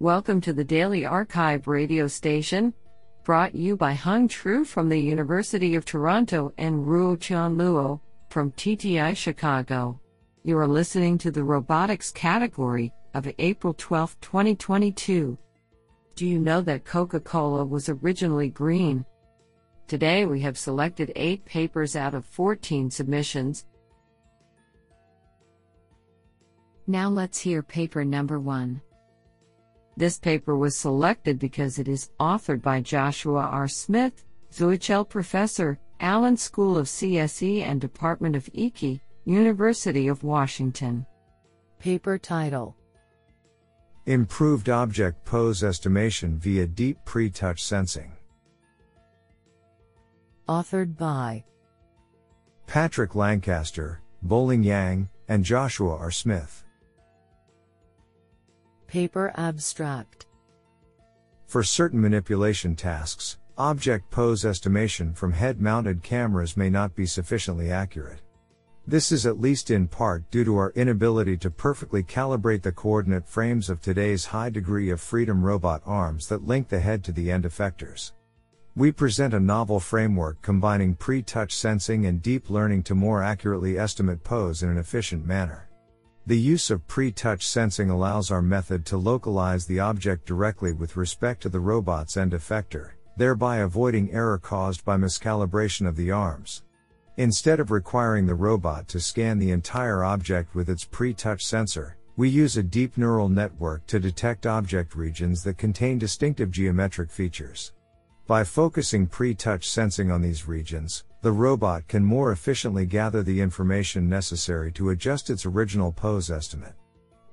Welcome to the Daily arXiv radio station, brought you by Hung Tru from the University of Toronto and Ruotian Luo from TTI Chicago. You are listening to the robotics category of April 12, 2022. Do you know that Coca Cola was originally green? Today we have selected 8 papers out of 14 submissions. Now let's hear paper number 1. This paper was selected because it is authored by Joshua R. Smith, Zeutschel Professor, Allen School of CSE and Department of Eki, University of Washington. Paper title Improved Object Pose Estimation via Deep Pre Touch Sensing. Authored by Patrick Lancaster, Boling Yang, and Joshua R. Smith. Paper Abstract For certain manipulation tasks, object pose estimation from head mounted cameras may not be sufficiently accurate. This is at least in part due to our inability to perfectly calibrate the coordinate frames of today's high degree of freedom robot arms that link the head to the end effectors. We present a novel framework combining pre touch sensing and deep learning to more accurately estimate pose in an efficient manner. The use of pre-touch sensing allows our method to localize the object directly with respect to the robot's end effector, thereby avoiding error caused by miscalibration of the arms. Instead of requiring the robot to scan the entire object with its pre-touch sensor, we use a deep neural network to detect object regions that contain distinctive geometric features. By focusing pre-touch sensing on these regions, the robot can more efficiently gather the information necessary to adjust its original pose estimate.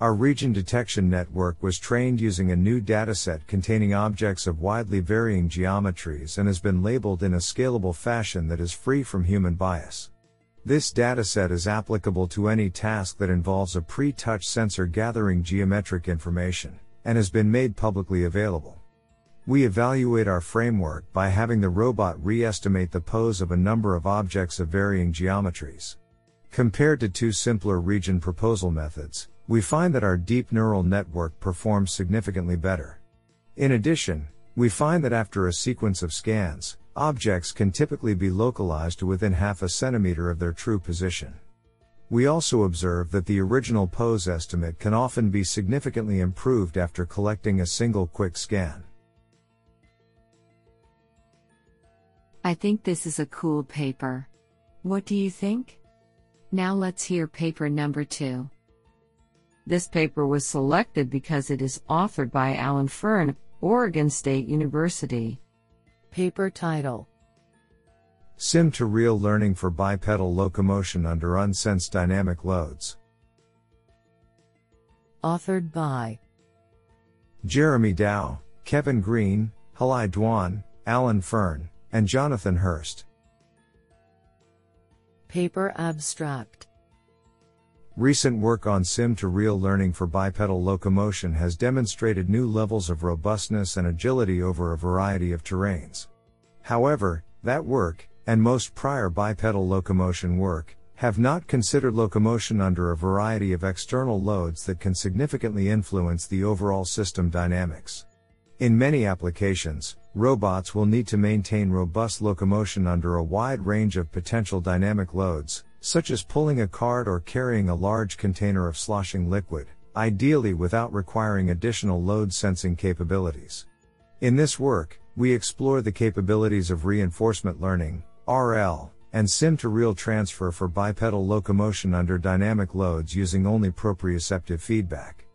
Our region detection network was trained using a new dataset containing objects of widely varying geometries and has been labeled in a scalable fashion that is free from human bias. This dataset is applicable to any task that involves a pre-touch sensor gathering geometric information, and has been made publicly available. We evaluate our framework by having the robot re-estimate the pose of a number of objects of varying geometries. Compared to two simpler region proposal methods, we find that our deep neural network performs significantly better. In addition, we find that after a sequence of scans, objects can typically be localized to within half a centimeter of their true position. We also observe that the original pose estimate can often be significantly improved after collecting a single quick scan. I think this is a cool paper. What do you think? Now let's hear paper number two. This paper was selected because it is authored by Alan Fern, Oregon State University. Paper title Sim to Real Learning for Bipedal Locomotion Under Unsensed Dynamic Loads. Authored by Jeremy Dao, Kevin Green, Helei Duan, Alan Fern, and Jonathan Hurst. Paper Abstract Recent work on sim to real learning for bipedal locomotion has demonstrated new levels of robustness and agility over a variety of terrains. However, that work, and most prior bipedal locomotion work, have not considered locomotion under a variety of external loads that can significantly influence the overall system dynamics. In many applications, robots will need to maintain robust locomotion under a wide range of potential dynamic loads, such as pulling a cart or carrying a large container of sloshing liquid, ideally without requiring additional load sensing capabilities. In this work, we explore the capabilities of reinforcement learning, RL, and sim to real transfer for bipedal locomotion under dynamic loads using only proprioceptive feedback.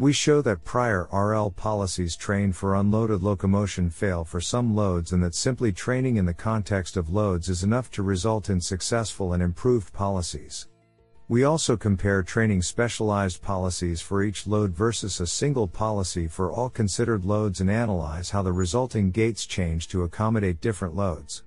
We show that prior RL policies trained for unloaded locomotion fail for some loads and that simply training in the context of loads is enough to result in successful and improved policies. We also compare training specialized policies for each load versus a single policy for all considered loads and analyze how the resulting gaits change to accommodate different loads.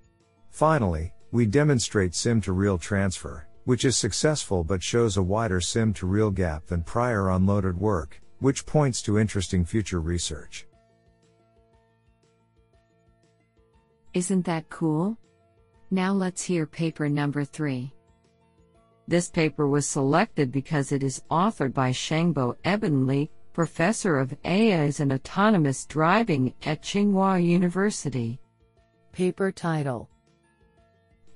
Finally, we demonstrate sim to real transfer, which is successful but shows a wider sim to real gap than prior unloaded work, which points to interesting future research. Isn't that cool? Now let's hear paper number 3. This paper was selected because it is authored by Shangbo Ebenli, Professor of AIs and Autonomous Driving at Tsinghua University. Paper title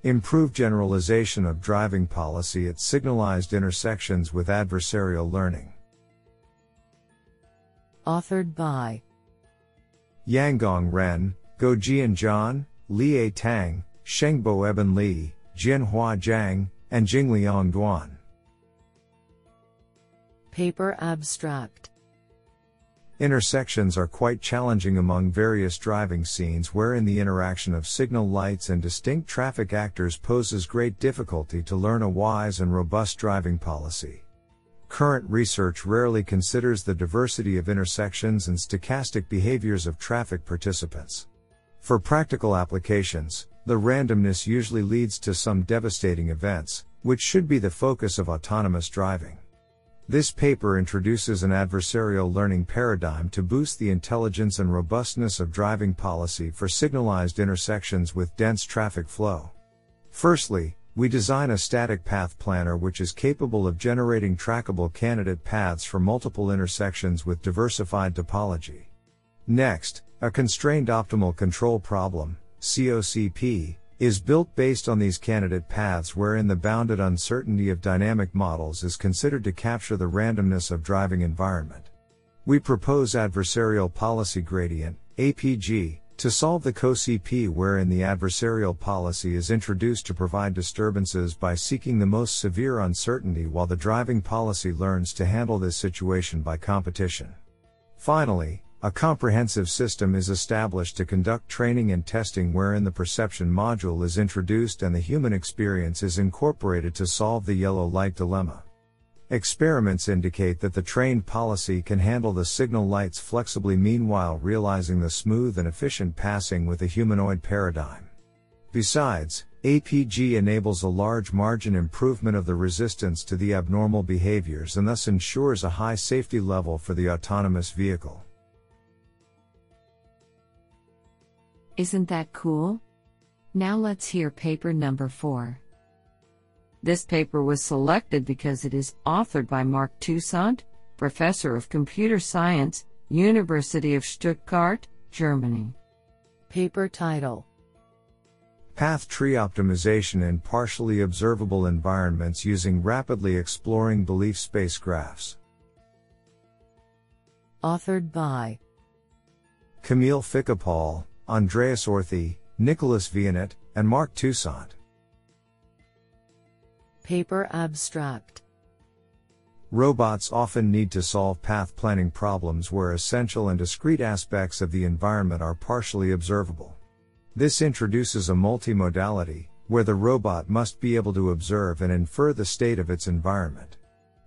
Improved generalization of driving policy at signalized intersections with adversarial learning. Authored by Yangang Ren, Guojian Zhan, Liye Tang, Shengbo Eben Li, Jianhua Zhang, and Jingliang Duan. Paper Abstract Intersections are quite challenging among various driving scenes wherein the interaction of signal lights and distinct traffic actors poses great difficulty to learn a wise and robust driving policy. Current research rarely considers the diversity of intersections and stochastic behaviors of traffic participants. For practical applications, the randomness usually leads to some devastating events, which should be the focus of autonomous driving. This paper introduces an adversarial learning paradigm to boost the intelligence and robustness of driving policy for signalized intersections with dense traffic flow. Firstly, we design a static path planner which is capable of generating trackable candidate paths for multiple intersections with diversified topology. Next, a constrained optimal control problem, COCP, is built based on these candidate paths wherein the bounded uncertainty of dynamic models is considered to capture the randomness of driving environment. We propose adversarial policy gradient, APG, to solve the COCP wherein the adversarial policy is introduced to provide disturbances by seeking the most severe uncertainty while the driving policy learns to handle this situation by competition. Finally, a comprehensive system is established to conduct training and testing wherein the perception module is introduced and the human experience is incorporated to solve the yellow light dilemma. Experiments indicate that the trained policy can handle the signal lights flexibly meanwhile realizing the smooth and efficient passing with a humanoid paradigm. Besides, APG enables a large margin improvement of the resistance to the abnormal behaviors and thus ensures a high safety level for the autonomous vehicle. Isn't that cool? Now let's hear paper number 4. This paper was selected because it is authored by Mark Toussaint, Professor of Computer Science, University of Stuttgart, Germany. Paper title Path tree optimization in partially observable environments using rapidly exploring belief space graphs. Authored by Camille Phiquepal, Andreas Orthey, Nicholas Vianet, and Mark Toussaint. Paper Abstract Robots often need to solve path planning problems where essential and discrete aspects of the environment are partially observable. This introduces a multimodality, where the robot must be able to observe and infer the state of its environment.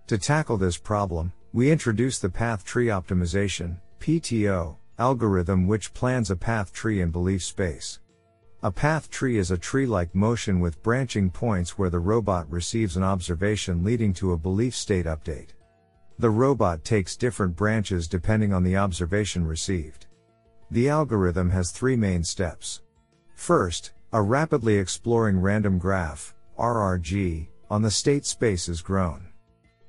To tackle this problem, we introduce the Path Tree Optimization, PTO, algorithm which plans a path tree in belief space. A path tree is a tree like motion with branching points where the robot receives an observation leading to a belief state update. The robot takes different branches depending on the observation received. The algorithm has three main steps. First, a rapidly exploring random graph, RRG, on the state space is grown.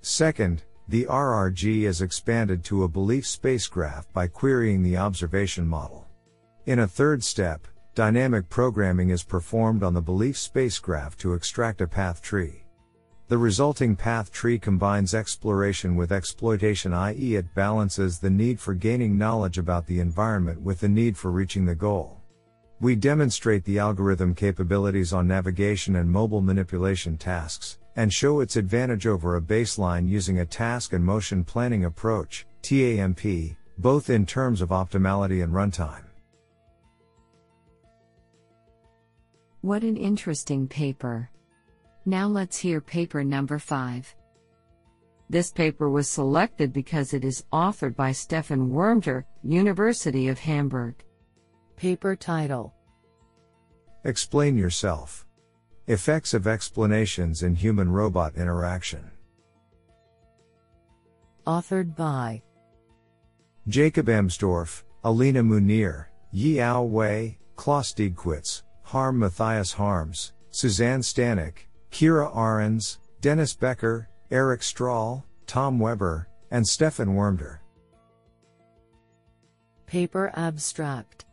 Second, the RRG is expanded to a belief space graph by querying the observation model. In a third step, dynamic programming is performed on the belief space graph to extract a path tree. The resulting path tree combines exploration with exploitation, i.e., it balances the need for gaining knowledge about the environment with the need for reaching the goal. We demonstrate the algorithm capabilities on navigation and mobile manipulation tasks, and show its advantage over a baseline using a task and motion planning approach, TAMP, both in terms of optimality and runtime. What an interesting paper. Now let's hear paper number 5. This paper was selected because it is authored by Stefan Wermter, University of Hamburg. Paper title Explain yourself. Effects of explanations in human robot interaction. Authored by Jakob Ambsdorf, Alina Munir, Yiyao Wei, Klaas Degkwitz, Harm Matthias Harms, Susanne Stannek, Kira Ahrens, Dennis Becker, Eric Strahl, Tom Weber, and Stefan Wermter. Paper Abstract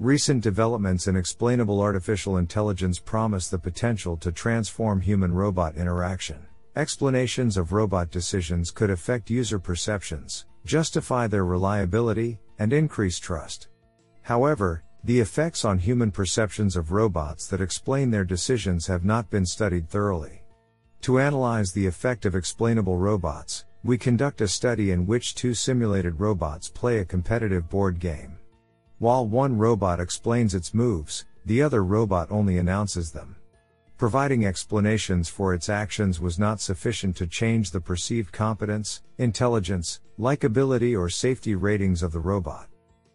Recent developments in explainable artificial intelligence promise the potential to transform human robot interaction. Explanations of robot decisions could affect user perceptions, justify their reliability, and increase trust. However, the effects on human perceptions of robots that explain their decisions have not been studied thoroughly. To analyze the effect of explainable robots, we conduct a study in which two simulated robots play a competitive board game. While one robot explains its moves, the other robot only announces them. Providing explanations for its actions was not sufficient to change the perceived competence, intelligence, likability, or safety ratings of the robot.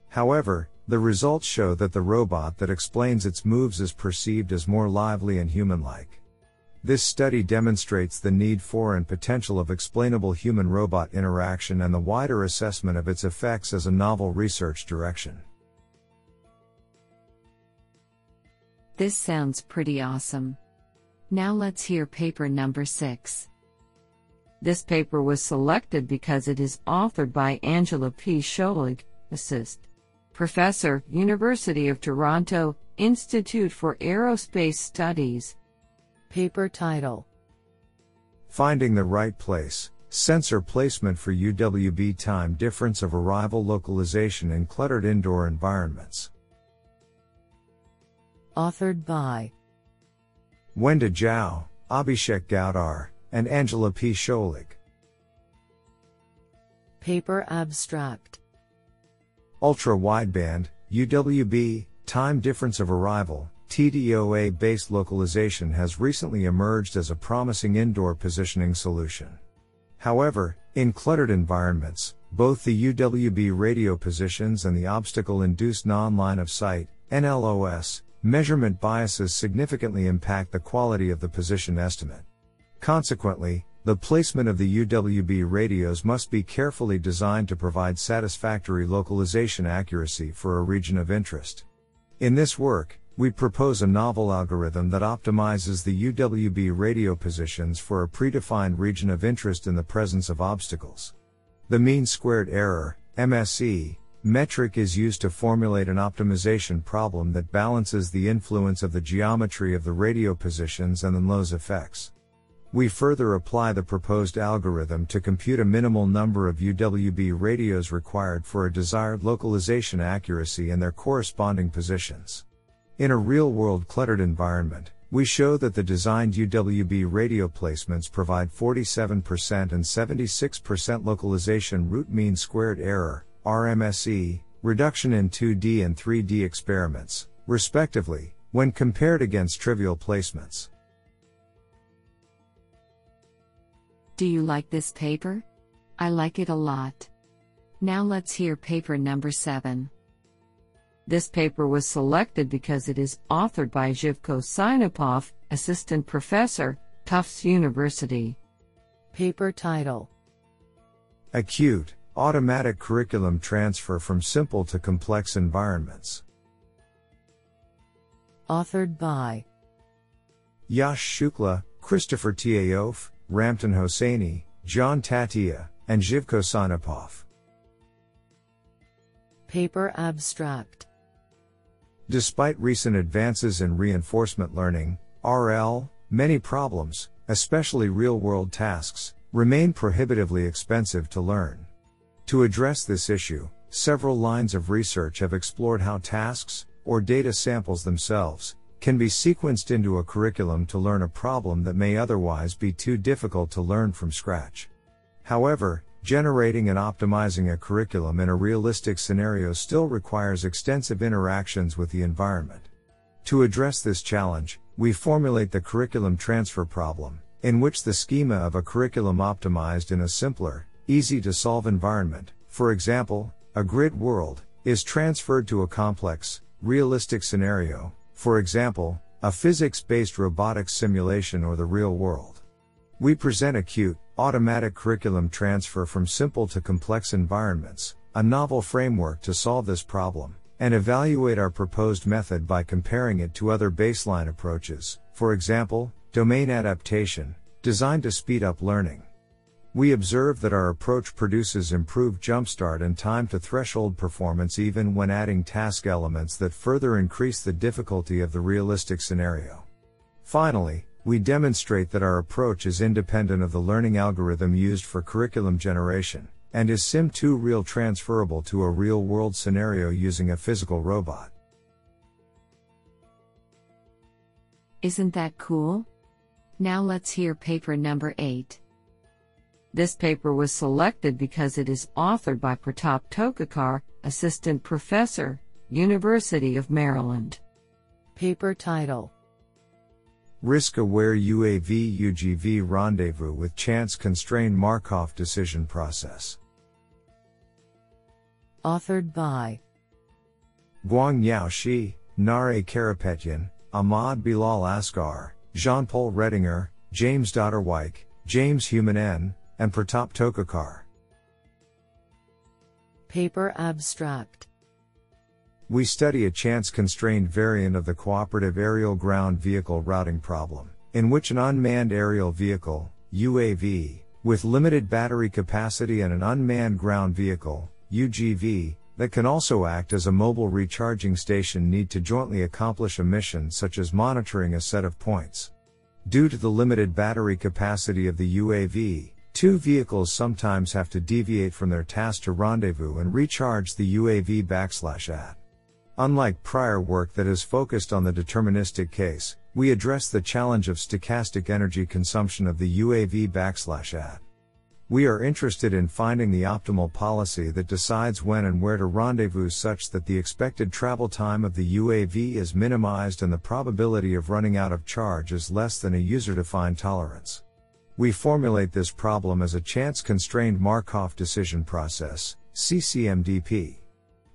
However, the results show that the robot that explains its moves is perceived as more lively and human like. This study demonstrates the need for and potential of explainable human robot interaction and the wider assessment of its effects as a novel research direction. This sounds pretty awesome. Now let's hear paper number 6. This paper was selected because it is authored by Angela P. Schoellig, Assist. Professor, University of Toronto, Institute for Aerospace Studies. Paper title Finding the right place, sensor placement for UWB time difference of arrival localization in cluttered indoor environments. Authored by Wenda Zhao, Abhishek Goudar, and Angela P. Schoellig. Paper Abstract Ultra wideband, UWB, time difference of arrival, TDOA based localization has recently emerged as a promising indoor positioning solution. However, in cluttered environments, both the UWB radio positions and the obstacle induced non line of sight, NLOS, measurement biases significantly impact the quality of the position estimate. Consequently, the placement of the UWB radios must be carefully designed to provide satisfactory localization accuracy for a region of interest. In this work, we propose a novel algorithm that optimizes the UWB radio positions for a predefined region of interest in the presence of obstacles. The mean squared error, MSE, Metric is used to formulate an optimization problem that balances the influence of the geometry of the radio positions and the NLOS effects. We further apply the proposed algorithm to compute a minimal number of UWB radios required for a desired localization accuracy and their corresponding positions. In a real world cluttered environment, we show that the designed UWB radio placements provide 47% and 76% localization root mean squared error, RMSE, reduction in 2D and 3D experiments, respectively, when compared against trivial placements. Do you like this paper? I like it a lot. Now let's hear paper number 7. This paper was selected because it is authored by Jivko Sinapov, Assistant Professor, Tufts University. Paper title Acute, Automatic curriculum transfer from simple to complex environments. Authored by Yash Shukla, Christopher Thierauf, Ramtin Hosseini, Gyan Tatiya, and Jivko Sinapov. Paper Abstract Despite recent advances in reinforcement learning, RL, many problems, especially real world tasks, remain prohibitively expensive to learn. To address this issue, several lines of research have explored how tasks, or data samples themselves, can be sequenced into a curriculum to learn a problem that may otherwise be too difficult to learn from scratch. However, generating and optimizing a curriculum in a realistic scenario still requires extensive interactions with the environment. To address this challenge, we formulate the curriculum transfer problem, in which the schema of a curriculum optimized in a simpler, easy to solve environment, for example, a grid world, is transferred to a complex, realistic scenario, for example, a physics based robotics simulation or the real world. We present acute, automatic curriculum transfer from simple to complex environments, a novel framework to solve this problem, and evaluate our proposed method by comparing it to other baseline approaches, for example, domain adaptation, designed to speed up learning. We observe that our approach produces improved jumpstart and time to threshold performance even when adding task elements that further increase the difficulty of the realistic scenario. Finally, we demonstrate that our approach is independent of the learning algorithm used for curriculum generation, and is Sim2 real transferable to a real world scenario using a physical robot. Isn't that cool? Now let's hear paper number 8. This paper was selected because it is authored by Pratap Tokekar, Assistant Professor, University of Maryland. Paper title Risk aware UAV UGV rendezvous with chance constrained Markov decision process. Authored by Guangyao Shi, Nare Karapetyan, Ahmad Bilal Asghar, Jean Paul Reddinger, James Dotterweich, James Humann, and Pratap Tokekar. Paper Abstract We study a chance constrained variant of the cooperative aerial ground vehicle routing problem, in which an unmanned aerial vehicle, UAV, with limited battery capacity and an unmanned ground vehicle, UGV, that can also act as a mobile recharging station need to jointly accomplish a mission such as monitoring a set of points. Due to the limited battery capacity of the UAV, Two vehicles sometimes have to deviate from their task to rendezvous and recharge the UAV backslash at. Unlike prior work that has focused on the deterministic case, we address the challenge of stochastic energy consumption of the UAV backslash at. We are interested in finding the optimal policy that decides when and where to rendezvous such that the expected travel time of the UAV is minimized and the probability of running out of charge is less than a user defined tolerance. We formulate this problem as a chance constrained Markov decision process, CCMDP.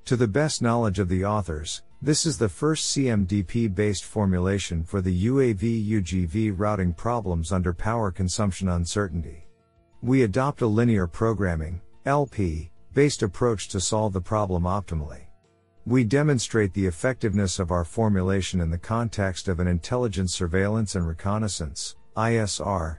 To the best knowledge of the authors, this is the first CMDP based formulation for the UAV UGV routing problems under power consumption uncertainty. We adopt a linear programming, LP, based approach to solve the problem optimally. We demonstrate the effectiveness of our formulation in the context of an intelligence surveillance and reconnaissance, ISR,